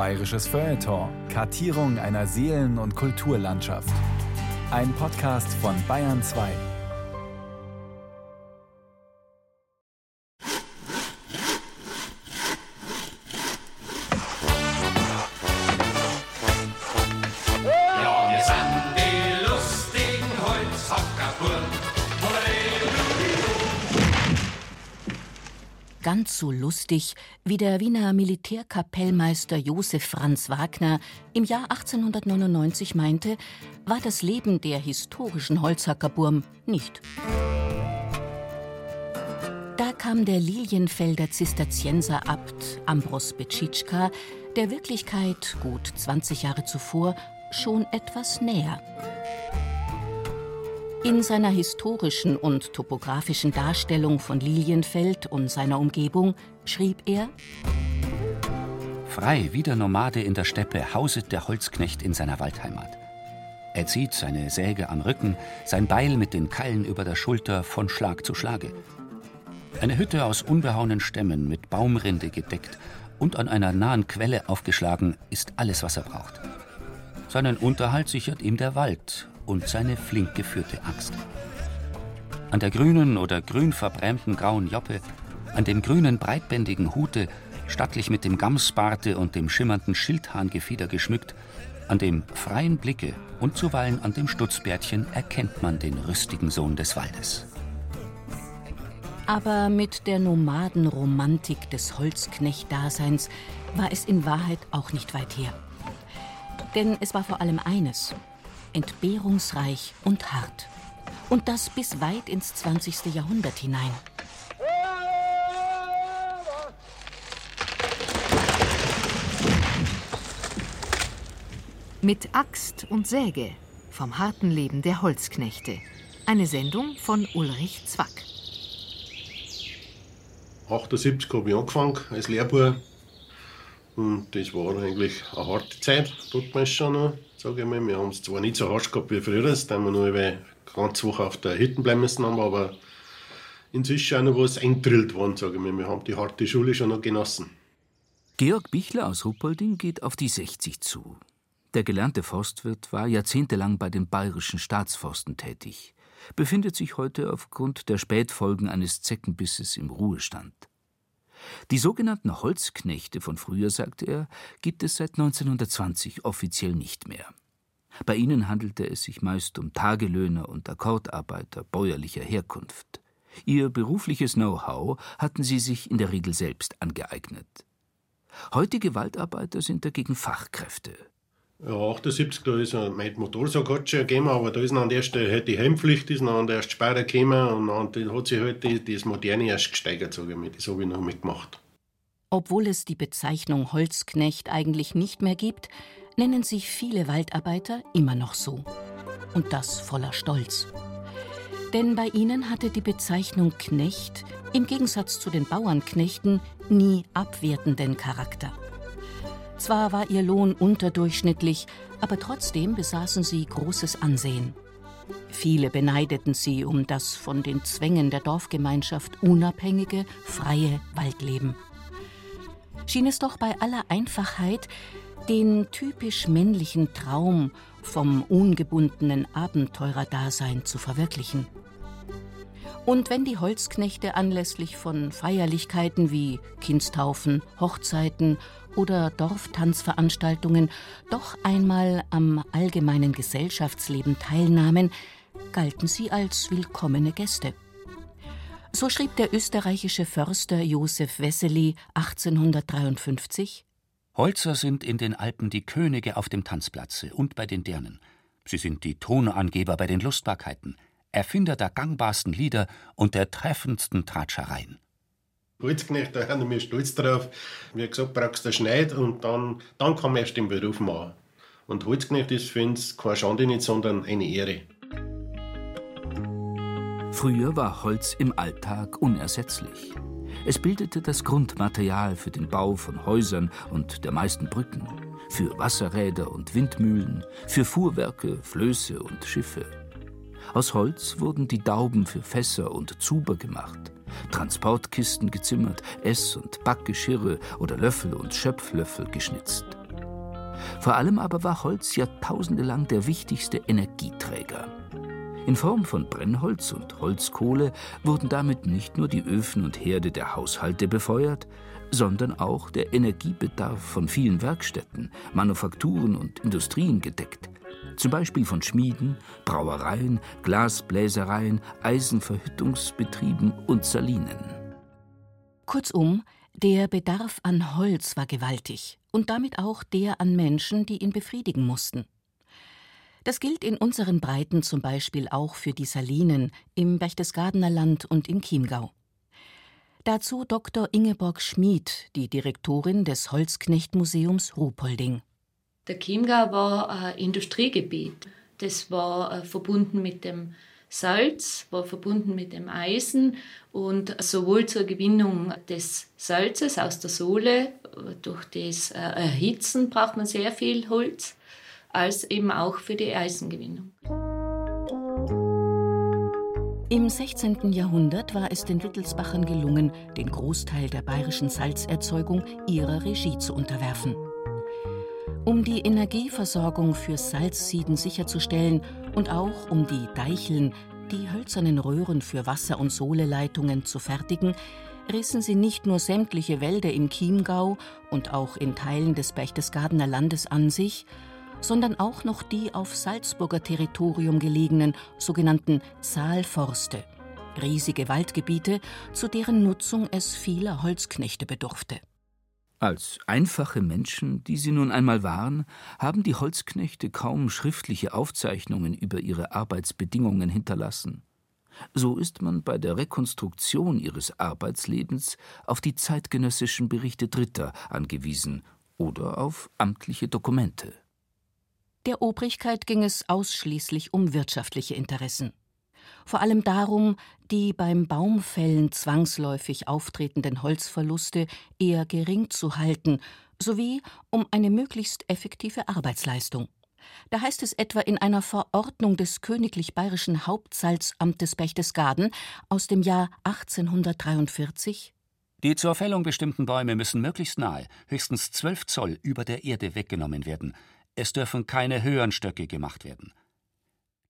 Bayerisches Feuilleton. Kartierung einer Seelen- und Kulturlandschaft. Ein Podcast von Bayern 2. so lustig, wie der Wiener Militärkapellmeister Josef Franz Wagner im Jahr 1899 meinte, war das Leben der historischen Holzhackerburm nicht. Da kam der Lilienfelder Zisterzienserabt Ambros Betschitschka der Wirklichkeit gut 20 Jahre zuvor schon etwas näher. In seiner historischen und topografischen Darstellung von Lilienfeld und seiner Umgebung schrieb er: Frei wie der Nomade in der Steppe hauset der Holzknecht in seiner Waldheimat. Er zieht seine Säge am Rücken, sein Beil mit den Keilen über der Schulter von Schlag zu Schlage. Eine Hütte aus unbehauenen Stämmen mit Baumrinde gedeckt und an einer nahen Quelle aufgeschlagen ist alles, was er braucht. Seinen Unterhalt sichert ihm der Wald und seine flink geführte Axt. An der grünen oder grün verbrämten grauen Joppe, an dem grünen breitbändigen Hute, stattlich mit dem Gamsbarte und dem schimmernden Schildhahngefieder geschmückt, an dem freien Blicke und zuweilen an dem Stutzbärtchen erkennt man den rüstigen Sohn des Waldes. Aber mit der Nomadenromantik des Holzknecht-Daseins war es in Wahrheit auch nicht weit her. Denn es war vor allem eines: entbehrungsreich und hart. Und das bis weit ins 20. Jahrhundert hinein. Mit Axt und Säge vom harten Leben der Holzknechte. Eine Sendung von Ulrich Zwack. 78 habe ich angefangen als Lehrbuhr. Und das war eigentlich eine harte Zeit, tut man schon noch, sage ich mal. Wir haben es zwar nicht so harsch gehabt wie früher, da wir nur eine ganze Woche auf der Hütte bleiben müssen, haben, aber inzwischen auch noch was eingedrillt worden, sage ich mal. Wir haben die harte Schule schon noch genossen. Georg Bichler aus Ruppolding geht auf die 60 zu. Der gelernte Forstwirt war jahrzehntelang bei den bayerischen Staatsforsten tätig, befindet sich heute aufgrund der Spätfolgen eines Zeckenbisses im Ruhestand. Die sogenannten Holzknechte von früher, sagte er, gibt es seit 1920 offiziell nicht mehr. Bei ihnen handelte es sich meist um Tagelöhner und Akkordarbeiter bäuerlicher Herkunft. Ihr berufliches Know-how hatten sie sich in der Regel selbst angeeignet. Heutige Waldarbeiter sind dagegen Fachkräfte. Ja, 78, da ist ein, mein Motorsag hat gegeben, aber da ist noch an der Stelle halt die Helmpflicht ist noch an der erst später gekommen und dann hat sich halt die, das Moderne erst gesteigert, sage ich mal. Das habe ich noch mitgemacht. Obwohl es die Bezeichnung Holzknecht eigentlich nicht mehr gibt, nennen sich viele Waldarbeiter immer noch so. Und das voller Stolz. Denn bei ihnen hatte die Bezeichnung Knecht im Gegensatz zu den Bauernknechten nie abwertenden Charakter. Zwar war ihr Lohn unterdurchschnittlich, aber trotzdem besaßen sie großes Ansehen. Viele beneideten sie um das von den Zwängen der Dorfgemeinschaft unabhängige, freie Waldleben. Schien es doch bei aller Einfachheit den typisch männlichen Traum vom ungebundenen Abenteurerdasein zu verwirklichen. Und wenn die Holzknechte anlässlich von Feierlichkeiten wie Kindstaufen, Hochzeiten oder Dorftanzveranstaltungen doch einmal am allgemeinen Gesellschaftsleben teilnahmen, galten sie als willkommene Gäste. So schrieb der österreichische Förster Josef Wessely 1853 Holzer sind in den Alpen die Könige auf dem Tanzplatze und bei den Dirnen. Sie sind die Tonangeber bei den Lustbarkeiten, Erfinder der gangbarsten Lieder und der treffendsten Tratschereien. Holzknecht, da haben wir stolz drauf. Wie gesagt, brauchst du Schneid und dann, dann kann man erst den Beruf machen. Und Holzknecht ist für uns keine Schande nicht, sondern eine Ehre. Früher war Holz im Alltag unersetzlich. Es bildete das Grundmaterial für den Bau von Häusern und der meisten Brücken, für Wasserräder und Windmühlen, für Fuhrwerke, Flöße und Schiffe. Aus Holz wurden die Dauben für Fässer und Zuber gemacht, Transportkisten gezimmert, Ess- und Backgeschirre oder Löffel und Schöpflöffel geschnitzt. Vor allem aber war Holz jahrtausendelang der wichtigste Energieträger. In Form von Brennholz und Holzkohle wurden damit nicht nur die Öfen und Herde der Haushalte befeuert, sondern auch der Energiebedarf von vielen Werkstätten, Manufakturen und Industrien gedeckt. Zum Beispiel von Schmieden, Brauereien, Glasbläsereien, Eisenverhüttungsbetrieben und Salinen. Kurzum, der Bedarf an Holz war gewaltig und damit auch der an Menschen, die ihn befriedigen mussten. Das gilt in unseren Breiten zum Beispiel auch für die Salinen im Berchtesgadener Land und im Chiemgau. Dazu Dr. Ingeborg Schmid, die Direktorin des Holzknechtmuseums Ruhpolding. Der Chiemgau war ein Industriegebiet. Das war äh, verbunden mit dem Salz, war verbunden mit dem Eisen und sowohl zur Gewinnung des Salzes aus der Sohle, durch das äh, Erhitzen braucht man sehr viel Holz, als eben auch für die Eisengewinnung. Im 16. Jahrhundert war es den Wittelsbachern gelungen, den Großteil der bayerischen Salzerzeugung ihrer Regie zu unterwerfen. Um die Energieversorgung für Salzsieden sicherzustellen und auch um die Deicheln, die hölzernen Röhren für Wasser- und Sohleleitungen zu fertigen, rissen sie nicht nur sämtliche Wälder im Chiemgau und auch in Teilen des Berchtesgadener Landes an sich, sondern auch noch die auf Salzburger Territorium gelegenen sogenannten Saalforste, riesige Waldgebiete, zu deren Nutzung es vieler Holzknechte bedurfte. Als einfache Menschen, die sie nun einmal waren, haben die Holzknechte kaum schriftliche Aufzeichnungen über ihre Arbeitsbedingungen hinterlassen. So ist man bei der Rekonstruktion ihres Arbeitslebens auf die zeitgenössischen Berichte Dritter angewiesen oder auf amtliche Dokumente. Der Obrigkeit ging es ausschließlich um wirtschaftliche Interessen. Vor allem darum, die beim Baumfällen zwangsläufig auftretenden Holzverluste eher gering zu halten, sowie um eine möglichst effektive Arbeitsleistung. Da heißt es etwa in einer Verordnung des Königlich Bayerischen Hauptsalzamtes Berchtesgaden aus dem Jahr 1843 Die zur Fällung bestimmten Bäume müssen möglichst nahe, höchstens zwölf Zoll über der Erde weggenommen werden, es dürfen keine höheren Stöcke gemacht werden.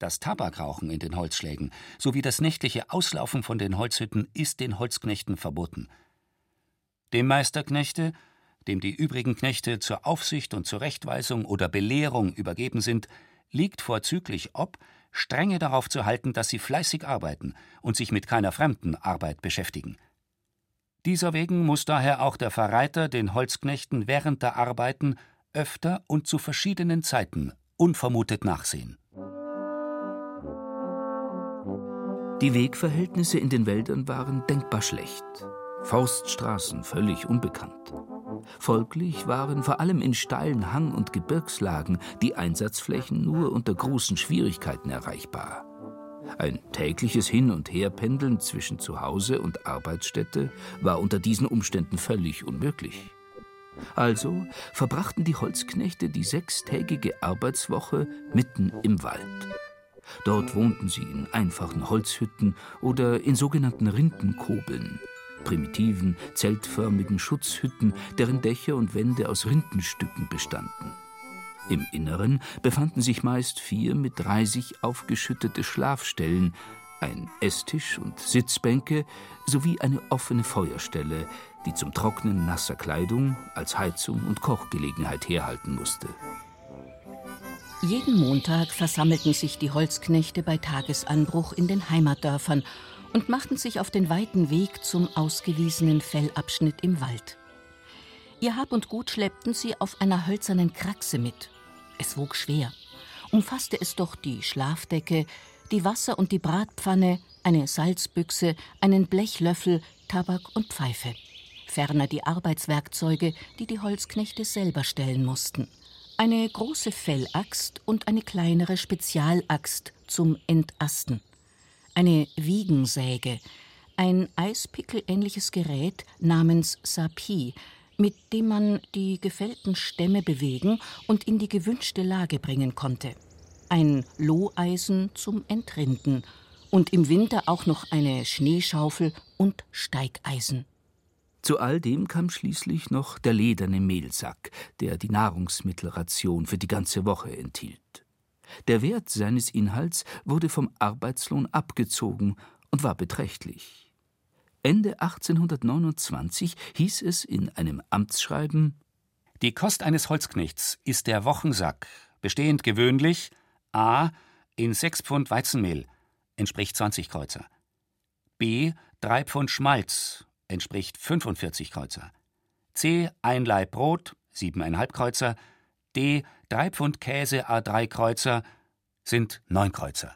Das Tabakrauchen in den Holzschlägen sowie das nächtliche Auslaufen von den Holzhütten ist den Holzknechten verboten. Dem Meisterknechte, dem die übrigen Knechte zur Aufsicht und Zurechtweisung oder Belehrung übergeben sind, liegt vorzüglich ob, strenge darauf zu halten, dass sie fleißig arbeiten und sich mit keiner fremden Arbeit beschäftigen. Dieser wegen muss daher auch der Verreiter den Holzknechten während der Arbeiten öfter und zu verschiedenen Zeiten unvermutet nachsehen. Die Wegverhältnisse in den Wäldern waren denkbar schlecht. Forststraßen völlig unbekannt. Folglich waren vor allem in steilen Hang- und Gebirgslagen die Einsatzflächen nur unter großen Schwierigkeiten erreichbar. Ein tägliches Hin- und Herpendeln zwischen Zuhause und Arbeitsstätte war unter diesen Umständen völlig unmöglich. Also verbrachten die Holzknechte die sechstägige Arbeitswoche mitten im Wald. Dort wohnten sie in einfachen Holzhütten oder in sogenannten Rindenkobeln, primitiven, zeltförmigen Schutzhütten, deren Dächer und Wände aus Rindenstücken bestanden. Im Inneren befanden sich meist vier mit Reisig aufgeschüttete Schlafstellen, ein Esstisch und Sitzbänke sowie eine offene Feuerstelle, die zum Trocknen nasser Kleidung als Heizung und Kochgelegenheit herhalten musste. Jeden Montag versammelten sich die Holzknechte bei Tagesanbruch in den Heimatdörfern und machten sich auf den weiten Weg zum ausgewiesenen Fellabschnitt im Wald. Ihr Hab und Gut schleppten sie auf einer hölzernen Kraxe mit. Es wog schwer, umfasste es doch die Schlafdecke, die Wasser- und die Bratpfanne, eine Salzbüchse, einen Blechlöffel, Tabak und Pfeife ferner die Arbeitswerkzeuge, die die Holzknechte selber stellen mussten. Eine große Fellaxt und eine kleinere Spezialaxt zum Entasten. Eine Wiegensäge, ein Eispickel-ähnliches Gerät namens Sapi, mit dem man die gefällten Stämme bewegen und in die gewünschte Lage bringen konnte. Ein Lohreisen zum Entrinden und im Winter auch noch eine Schneeschaufel und Steigeisen. Zu all dem kam schließlich noch der lederne Mehlsack, der die Nahrungsmittelration für die ganze Woche enthielt. Der Wert seines Inhalts wurde vom Arbeitslohn abgezogen und war beträchtlich. Ende 1829 hieß es in einem Amtsschreiben Die Kost eines Holzknechts ist der Wochensack, bestehend gewöhnlich a. in sechs Pfund Weizenmehl, entspricht 20 Kreuzer, b. drei Pfund Schmalz, entspricht 45 Kreuzer, c. ein Laib Brot, siebeneinhalb Kreuzer, d. drei Pfund Käse a drei Kreuzer, sind neun Kreuzer.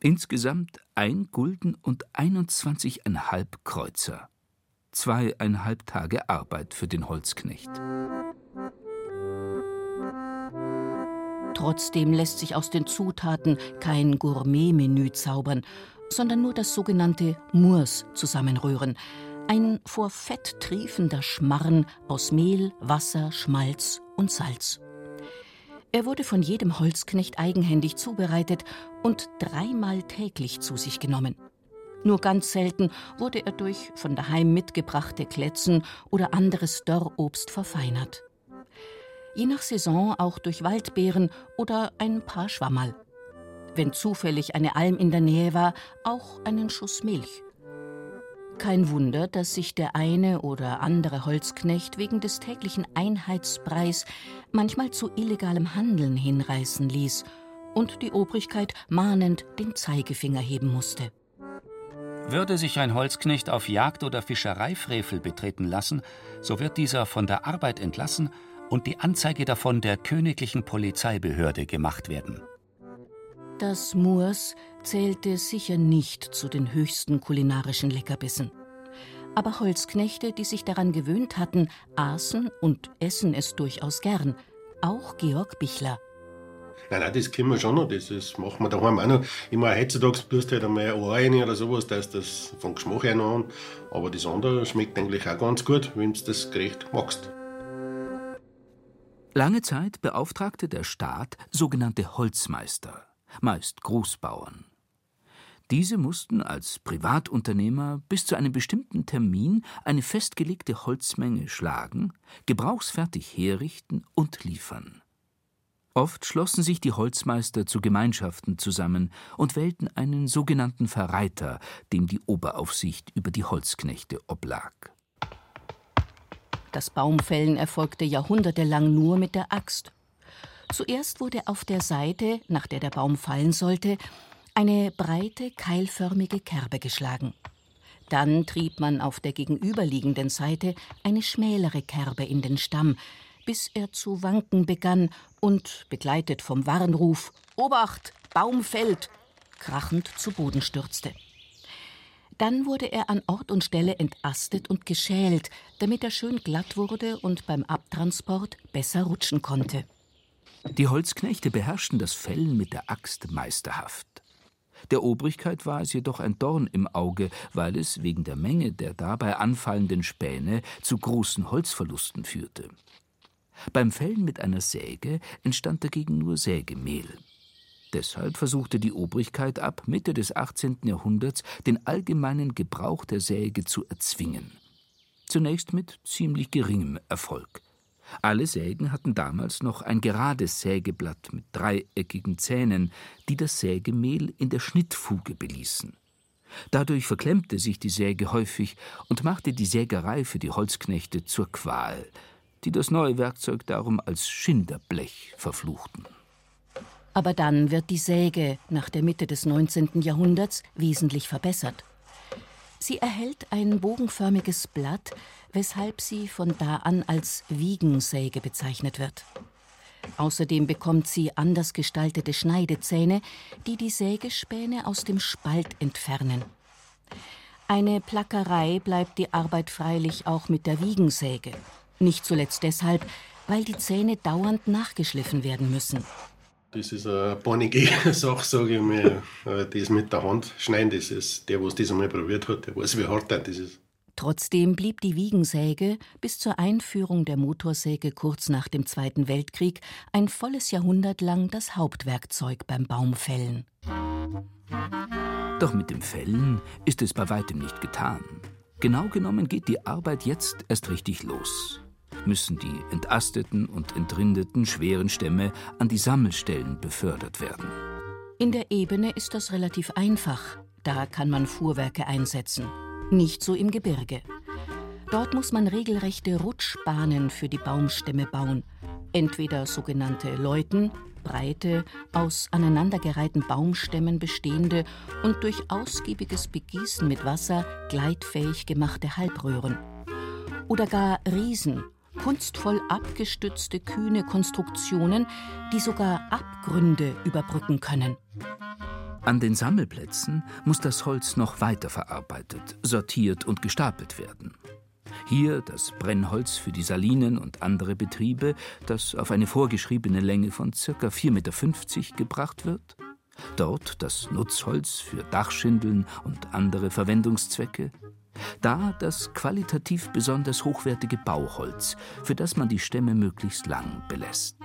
Insgesamt ein Gulden und 21,5 Kreuzer. Zweieinhalb Tage Arbeit für den Holzknecht. Trotzdem lässt sich aus den Zutaten kein Gourmet-Menü zaubern, sondern nur das sogenannte Murs zusammenrühren. Ein vor Fett triefender Schmarren aus Mehl, Wasser, Schmalz und Salz. Er wurde von jedem Holzknecht eigenhändig zubereitet und dreimal täglich zu sich genommen. Nur ganz selten wurde er durch von daheim mitgebrachte Kletzen oder anderes Dörrobst verfeinert. Je nach Saison auch durch Waldbeeren oder ein paar Schwammerl. Wenn zufällig eine Alm in der Nähe war, auch einen Schuss Milch. Kein Wunder, dass sich der eine oder andere Holzknecht wegen des täglichen Einheitspreis manchmal zu illegalem Handeln hinreißen ließ und die Obrigkeit mahnend den Zeigefinger heben musste. Würde sich ein Holzknecht auf Jagd oder Fischereifrevel betreten lassen, so wird dieser von der Arbeit entlassen und die Anzeige davon der königlichen Polizeibehörde gemacht werden. Das Moors zählte sicher nicht zu den höchsten kulinarischen Leckerbissen. Aber Holzknechte, die sich daran gewöhnt hatten, aßen und essen es durchaus gern. Auch Georg Bichler. Nein, nein, das können wir schon noch. Das, das machen wir daheim auch noch. Ich meine, heutzutage tust du halt einmal ein Ohr rein oder sowas, da ist das vom Geschmack her noch an. Aber das andere schmeckt eigentlich auch ganz gut, wenn du das Gericht magst. Lange Zeit beauftragte der Staat sogenannte Holzmeister, meist Großbauern. Diese mussten als Privatunternehmer bis zu einem bestimmten Termin eine festgelegte Holzmenge schlagen, gebrauchsfertig herrichten und liefern. Oft schlossen sich die Holzmeister zu Gemeinschaften zusammen und wählten einen sogenannten Verreiter, dem die Oberaufsicht über die Holzknechte oblag. Das Baumfällen erfolgte jahrhundertelang nur mit der Axt. Zuerst wurde auf der Seite, nach der der Baum fallen sollte, eine breite, keilförmige Kerbe geschlagen. Dann trieb man auf der gegenüberliegenden Seite eine schmälere Kerbe in den Stamm, bis er zu wanken begann und, begleitet vom Warnruf Obacht, Baum fällt, krachend zu Boden stürzte. Dann wurde er an Ort und Stelle entastet und geschält, damit er schön glatt wurde und beim Abtransport besser rutschen konnte. Die Holzknechte beherrschten das Fällen mit der Axt meisterhaft. Der Obrigkeit war es jedoch ein Dorn im Auge, weil es wegen der Menge der dabei anfallenden Späne zu großen Holzverlusten führte. Beim Fällen mit einer Säge entstand dagegen nur Sägemehl. Deshalb versuchte die Obrigkeit ab Mitte des 18. Jahrhunderts den allgemeinen Gebrauch der Säge zu erzwingen. Zunächst mit ziemlich geringem Erfolg. Alle Sägen hatten damals noch ein gerades Sägeblatt mit dreieckigen Zähnen, die das Sägemehl in der Schnittfuge beließen. Dadurch verklemmte sich die Säge häufig und machte die Sägerei für die Holzknechte zur Qual, die das neue Werkzeug darum als Schinderblech verfluchten. Aber dann wird die Säge nach der Mitte des 19. Jahrhunderts wesentlich verbessert. Sie erhält ein bogenförmiges Blatt, weshalb sie von da an als Wiegensäge bezeichnet wird. Außerdem bekommt sie anders gestaltete Schneidezähne, die die Sägespäne aus dem Spalt entfernen. Eine Plackerei bleibt die Arbeit freilich auch mit der Wiegensäge. Nicht zuletzt deshalb, weil die Zähne dauernd nachgeschliffen werden müssen. Das ist eine beinige Sache, sage ich mal. Das mit der Hand schneiden, das ist der, was das einmal probiert hat, der weiß, wie hart das ist. Trotzdem blieb die Wiegensäge bis zur Einführung der Motorsäge kurz nach dem Zweiten Weltkrieg ein volles Jahrhundert lang das Hauptwerkzeug beim Baumfällen. Doch mit dem Fällen ist es bei weitem nicht getan. Genau genommen geht die Arbeit jetzt erst richtig los. Müssen die entasteten und entrindeten schweren Stämme an die Sammelstellen befördert werden. In der Ebene ist das relativ einfach. Da kann man Fuhrwerke einsetzen. Nicht so im Gebirge. Dort muss man regelrechte Rutschbahnen für die Baumstämme bauen. Entweder sogenannte Läuten, breite, aus aneinandergereihten Baumstämmen bestehende und durch ausgiebiges Begießen mit Wasser gleitfähig gemachte Halbröhren. Oder gar Riesen, kunstvoll abgestützte kühne Konstruktionen, die sogar Abgründe überbrücken können. An den Sammelplätzen muss das Holz noch weiter verarbeitet, sortiert und gestapelt werden. Hier das Brennholz für die Salinen und andere Betriebe, das auf eine vorgeschriebene Länge von ca. 4,50 Meter gebracht wird. Dort das Nutzholz für Dachschindeln und andere Verwendungszwecke. Da das qualitativ besonders hochwertige Bauholz, für das man die Stämme möglichst lang belässt.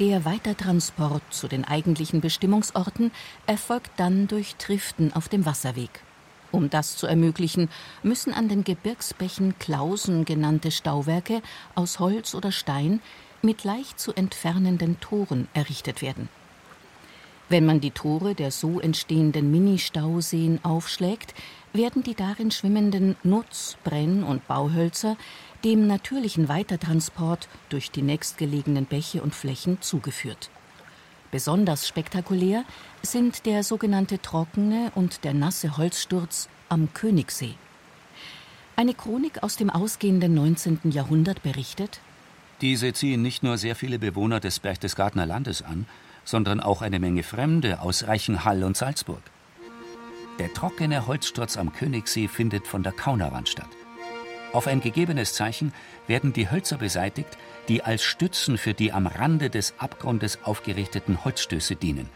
Der Weitertransport zu den eigentlichen Bestimmungsorten erfolgt dann durch Triften auf dem Wasserweg. Um das zu ermöglichen, müssen an den Gebirgsbächen Klausen genannte Stauwerke aus Holz oder Stein mit leicht zu entfernenden Toren errichtet werden. Wenn man die Tore der so entstehenden Ministauseen aufschlägt, werden die darin schwimmenden Nutz-, Brenn- und Bauhölzer dem natürlichen Weitertransport durch die nächstgelegenen Bäche und Flächen zugeführt. Besonders spektakulär sind der sogenannte trockene und der nasse Holzsturz am Königssee. Eine Chronik aus dem ausgehenden 19. Jahrhundert berichtet: Diese ziehen nicht nur sehr viele Bewohner des Berchtesgadener Landes an, sondern auch eine Menge Fremde aus Reichenhall und Salzburg. Der trockene Holzsturz am Königssee findet von der Kaunerwand statt. Auf ein gegebenes Zeichen werden die Hölzer beseitigt, die als Stützen für die am Rande des Abgrundes aufgerichteten Holzstöße dienen.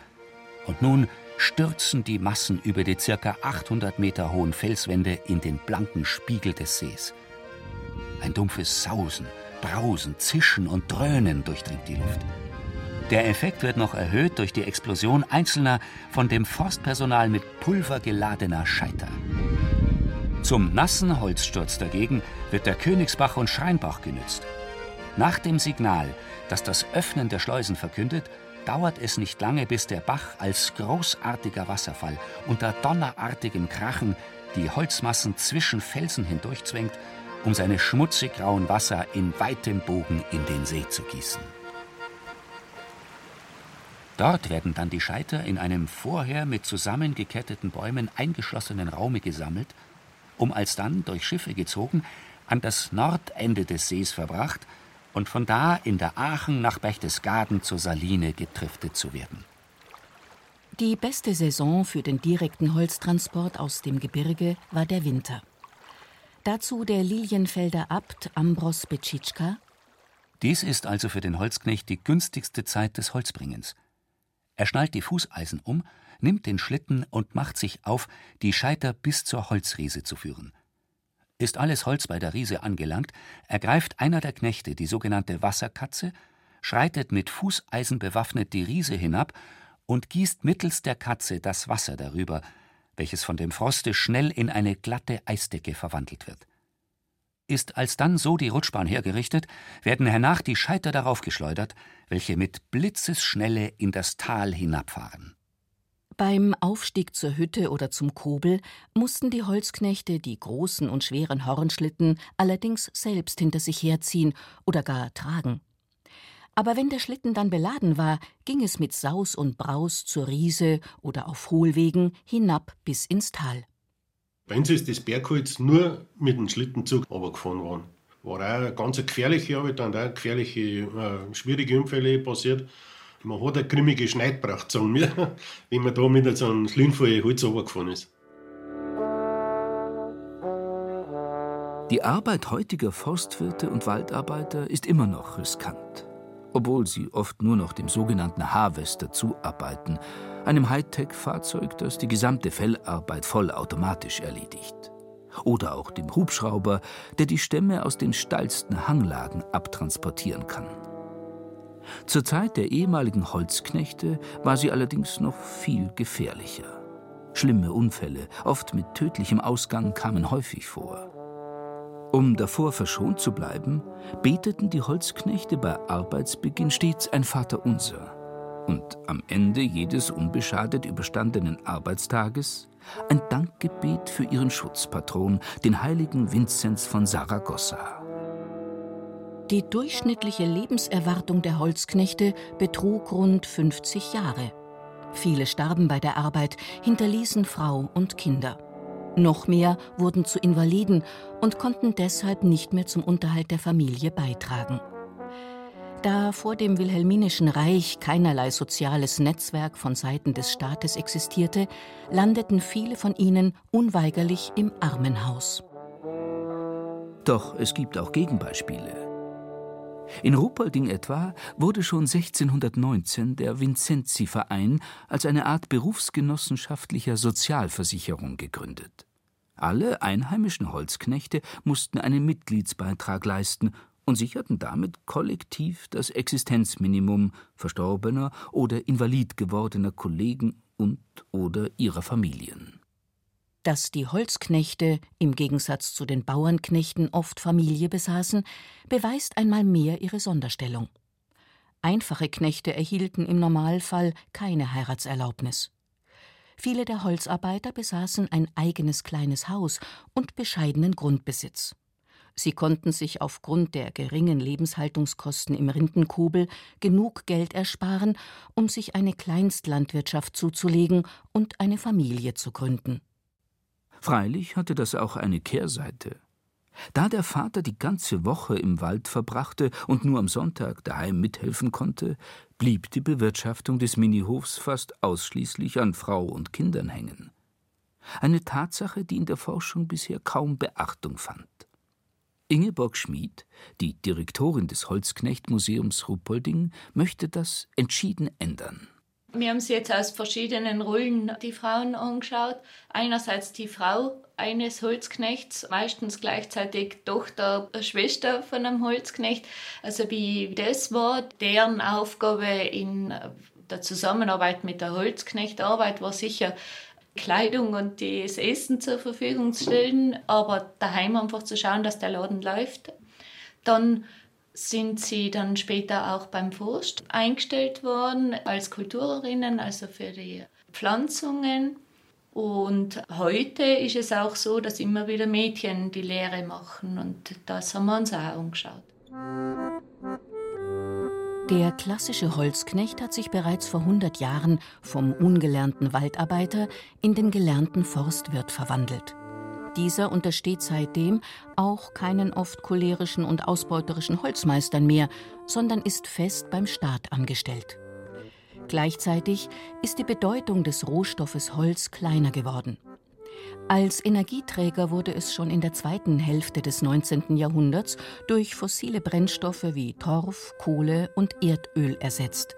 Und nun stürzen die Massen über die ca. 800 Meter hohen Felswände in den blanken Spiegel des Sees. Ein dumpfes Sausen, Brausen, Zischen und Dröhnen durchdringt die Luft. Der Effekt wird noch erhöht durch die Explosion einzelner von dem Forstpersonal mit Pulver geladener Scheiter. Zum nassen Holzsturz dagegen wird der Königsbach und Schreinbach genützt. Nach dem Signal, das das Öffnen der Schleusen verkündet, dauert es nicht lange, bis der Bach als großartiger Wasserfall unter donnerartigem Krachen die Holzmassen zwischen Felsen hindurchzwängt, um seine schmutzig grauen Wasser in weitem Bogen in den See zu gießen. Dort werden dann die Scheiter in einem vorher mit zusammengeketteten Bäumen eingeschlossenen Raume gesammelt um alsdann durch Schiffe gezogen an das Nordende des Sees verbracht und von da in der Aachen nach Berchtesgaden zur Saline getriftet zu werden. Die beste Saison für den direkten Holztransport aus dem Gebirge war der Winter. Dazu der Lilienfelder Abt Ambros Betschitschka. Dies ist also für den Holzknecht die günstigste Zeit des Holzbringens. Er schnallt die Fußeisen um nimmt den Schlitten und macht sich auf, die Scheiter bis zur Holzriese zu führen. Ist alles Holz bei der Riese angelangt, ergreift einer der Knechte die sogenannte Wasserkatze, schreitet mit Fußeisen bewaffnet die Riese hinab und gießt mittels der Katze das Wasser darüber, welches von dem Froste schnell in eine glatte Eisdecke verwandelt wird. Ist alsdann so die Rutschbahn hergerichtet, werden hernach die Scheiter darauf geschleudert, welche mit Blitzesschnelle in das Tal hinabfahren. Beim Aufstieg zur Hütte oder zum Kobel mussten die Holzknechte die großen und schweren Hornschlitten allerdings selbst hinter sich herziehen oder gar tragen. Aber wenn der Schlitten dann beladen war, ging es mit Saus und Braus zur Riese oder auf Hohlwegen hinab bis ins Tal. Bei uns ist das Bergholz nur mit dem Schlittenzug runtergefahren worden. War auch eine ganz gefährliche Arbeit, dann auch gefährliche, äh, schwierige Unfälle passiert. Man hat eine grimmige Schneid gebraucht, sagen wir, wenn man da mit so einem Schlinnfall Holz runtergefahren ist. Die Arbeit heutiger Forstwirte und Waldarbeiter ist immer noch riskant, obwohl sie oft nur noch dem sogenannten Harvester zuarbeiten, einem Hightech-Fahrzeug, das die gesamte Fellarbeit vollautomatisch erledigt. Oder auch dem Hubschrauber, der die Stämme aus den steilsten Hanglagen abtransportieren kann. Zur Zeit der ehemaligen Holzknechte war sie allerdings noch viel gefährlicher. Schlimme Unfälle, oft mit tödlichem Ausgang, kamen häufig vor. Um davor verschont zu bleiben, beteten die Holzknechte bei Arbeitsbeginn stets ein Vaterunser und am Ende jedes unbeschadet überstandenen Arbeitstages ein Dankgebet für ihren Schutzpatron, den heiligen Vinzenz von Saragossa. Die durchschnittliche Lebenserwartung der Holzknechte betrug rund 50 Jahre. Viele starben bei der Arbeit, hinterließen Frau und Kinder. Noch mehr wurden zu Invaliden und konnten deshalb nicht mehr zum Unterhalt der Familie beitragen. Da vor dem Wilhelminischen Reich keinerlei soziales Netzwerk von Seiten des Staates existierte, landeten viele von ihnen unweigerlich im Armenhaus. Doch es gibt auch Gegenbeispiele. In Ruppolding etwa wurde schon 1619 der Vincenzi-Verein als eine Art berufsgenossenschaftlicher Sozialversicherung gegründet. Alle einheimischen Holzknechte mussten einen Mitgliedsbeitrag leisten und sicherten damit kollektiv das Existenzminimum verstorbener oder invalid gewordener Kollegen und oder ihrer Familien. Dass die Holzknechte im Gegensatz zu den Bauernknechten oft Familie besaßen, beweist einmal mehr ihre Sonderstellung. Einfache Knechte erhielten im Normalfall keine Heiratserlaubnis. Viele der Holzarbeiter besaßen ein eigenes kleines Haus und bescheidenen Grundbesitz. Sie konnten sich aufgrund der geringen Lebenshaltungskosten im Rindenkobel genug Geld ersparen, um sich eine Kleinstlandwirtschaft zuzulegen und eine Familie zu gründen. Freilich hatte das auch eine Kehrseite. Da der Vater die ganze Woche im Wald verbrachte und nur am Sonntag daheim mithelfen konnte, blieb die Bewirtschaftung des Minihofs fast ausschließlich an Frau und Kindern hängen. Eine Tatsache, die in der Forschung bisher kaum Beachtung fand. Ingeborg Schmid, die Direktorin des Holzknecht-Museums Ruppolding, möchte das entschieden ändern. Wir haben sie jetzt aus verschiedenen Rollen die Frauen angeschaut. Einerseits die Frau eines Holzknechts, meistens gleichzeitig Tochter, Schwester von einem Holzknecht. Also wie das war, deren Aufgabe in der Zusammenarbeit mit der Holzknechtarbeit war sicher Kleidung und das Essen zur Verfügung stellen, aber daheim einfach zu schauen, dass der Laden läuft. Dann sind sie dann später auch beim Forst eingestellt worden als Kulturerinnen, also für die Pflanzungen. Und heute ist es auch so, dass immer wieder Mädchen die Lehre machen und das haben wir uns auch angeschaut. Der klassische Holzknecht hat sich bereits vor 100 Jahren vom ungelernten Waldarbeiter in den gelernten Forstwirt verwandelt. Dieser untersteht seitdem auch keinen oft cholerischen und ausbeuterischen Holzmeistern mehr, sondern ist fest beim Staat angestellt. Gleichzeitig ist die Bedeutung des Rohstoffes Holz kleiner geworden. Als Energieträger wurde es schon in der zweiten Hälfte des 19. Jahrhunderts durch fossile Brennstoffe wie Torf, Kohle und Erdöl ersetzt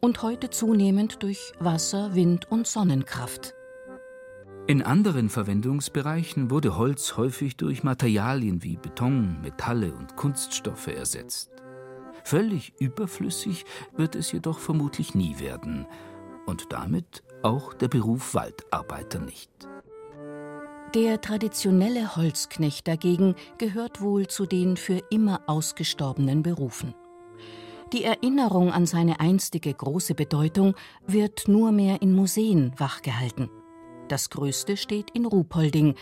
und heute zunehmend durch Wasser, Wind und Sonnenkraft. In anderen Verwendungsbereichen wurde Holz häufig durch Materialien wie Beton, Metalle und Kunststoffe ersetzt. Völlig überflüssig wird es jedoch vermutlich nie werden und damit auch der Beruf Waldarbeiter nicht. Der traditionelle Holzknecht dagegen gehört wohl zu den für immer ausgestorbenen Berufen. Die Erinnerung an seine einstige große Bedeutung wird nur mehr in Museen wachgehalten. Das größte steht in Ruhpolding,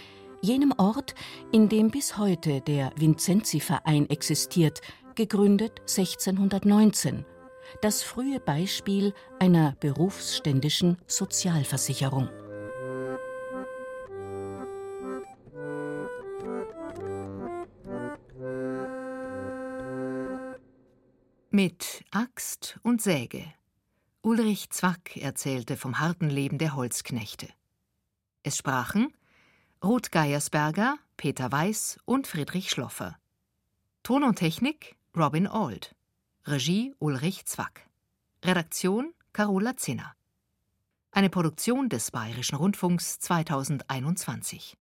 jenem Ort, in dem bis heute der Vincenzi-Verein existiert, gegründet 1619, das frühe Beispiel einer berufsständischen Sozialversicherung. Mit Axt und Säge. Ulrich Zwack erzählte vom harten Leben der Holzknechte. Es sprachen Ruth Geiersberger, Peter Weiß und Friedrich Schloffer. Ton und Technik Robin Auld. Regie Ulrich Zwack. Redaktion Carola Zinner. Eine Produktion des Bayerischen Rundfunks 2021.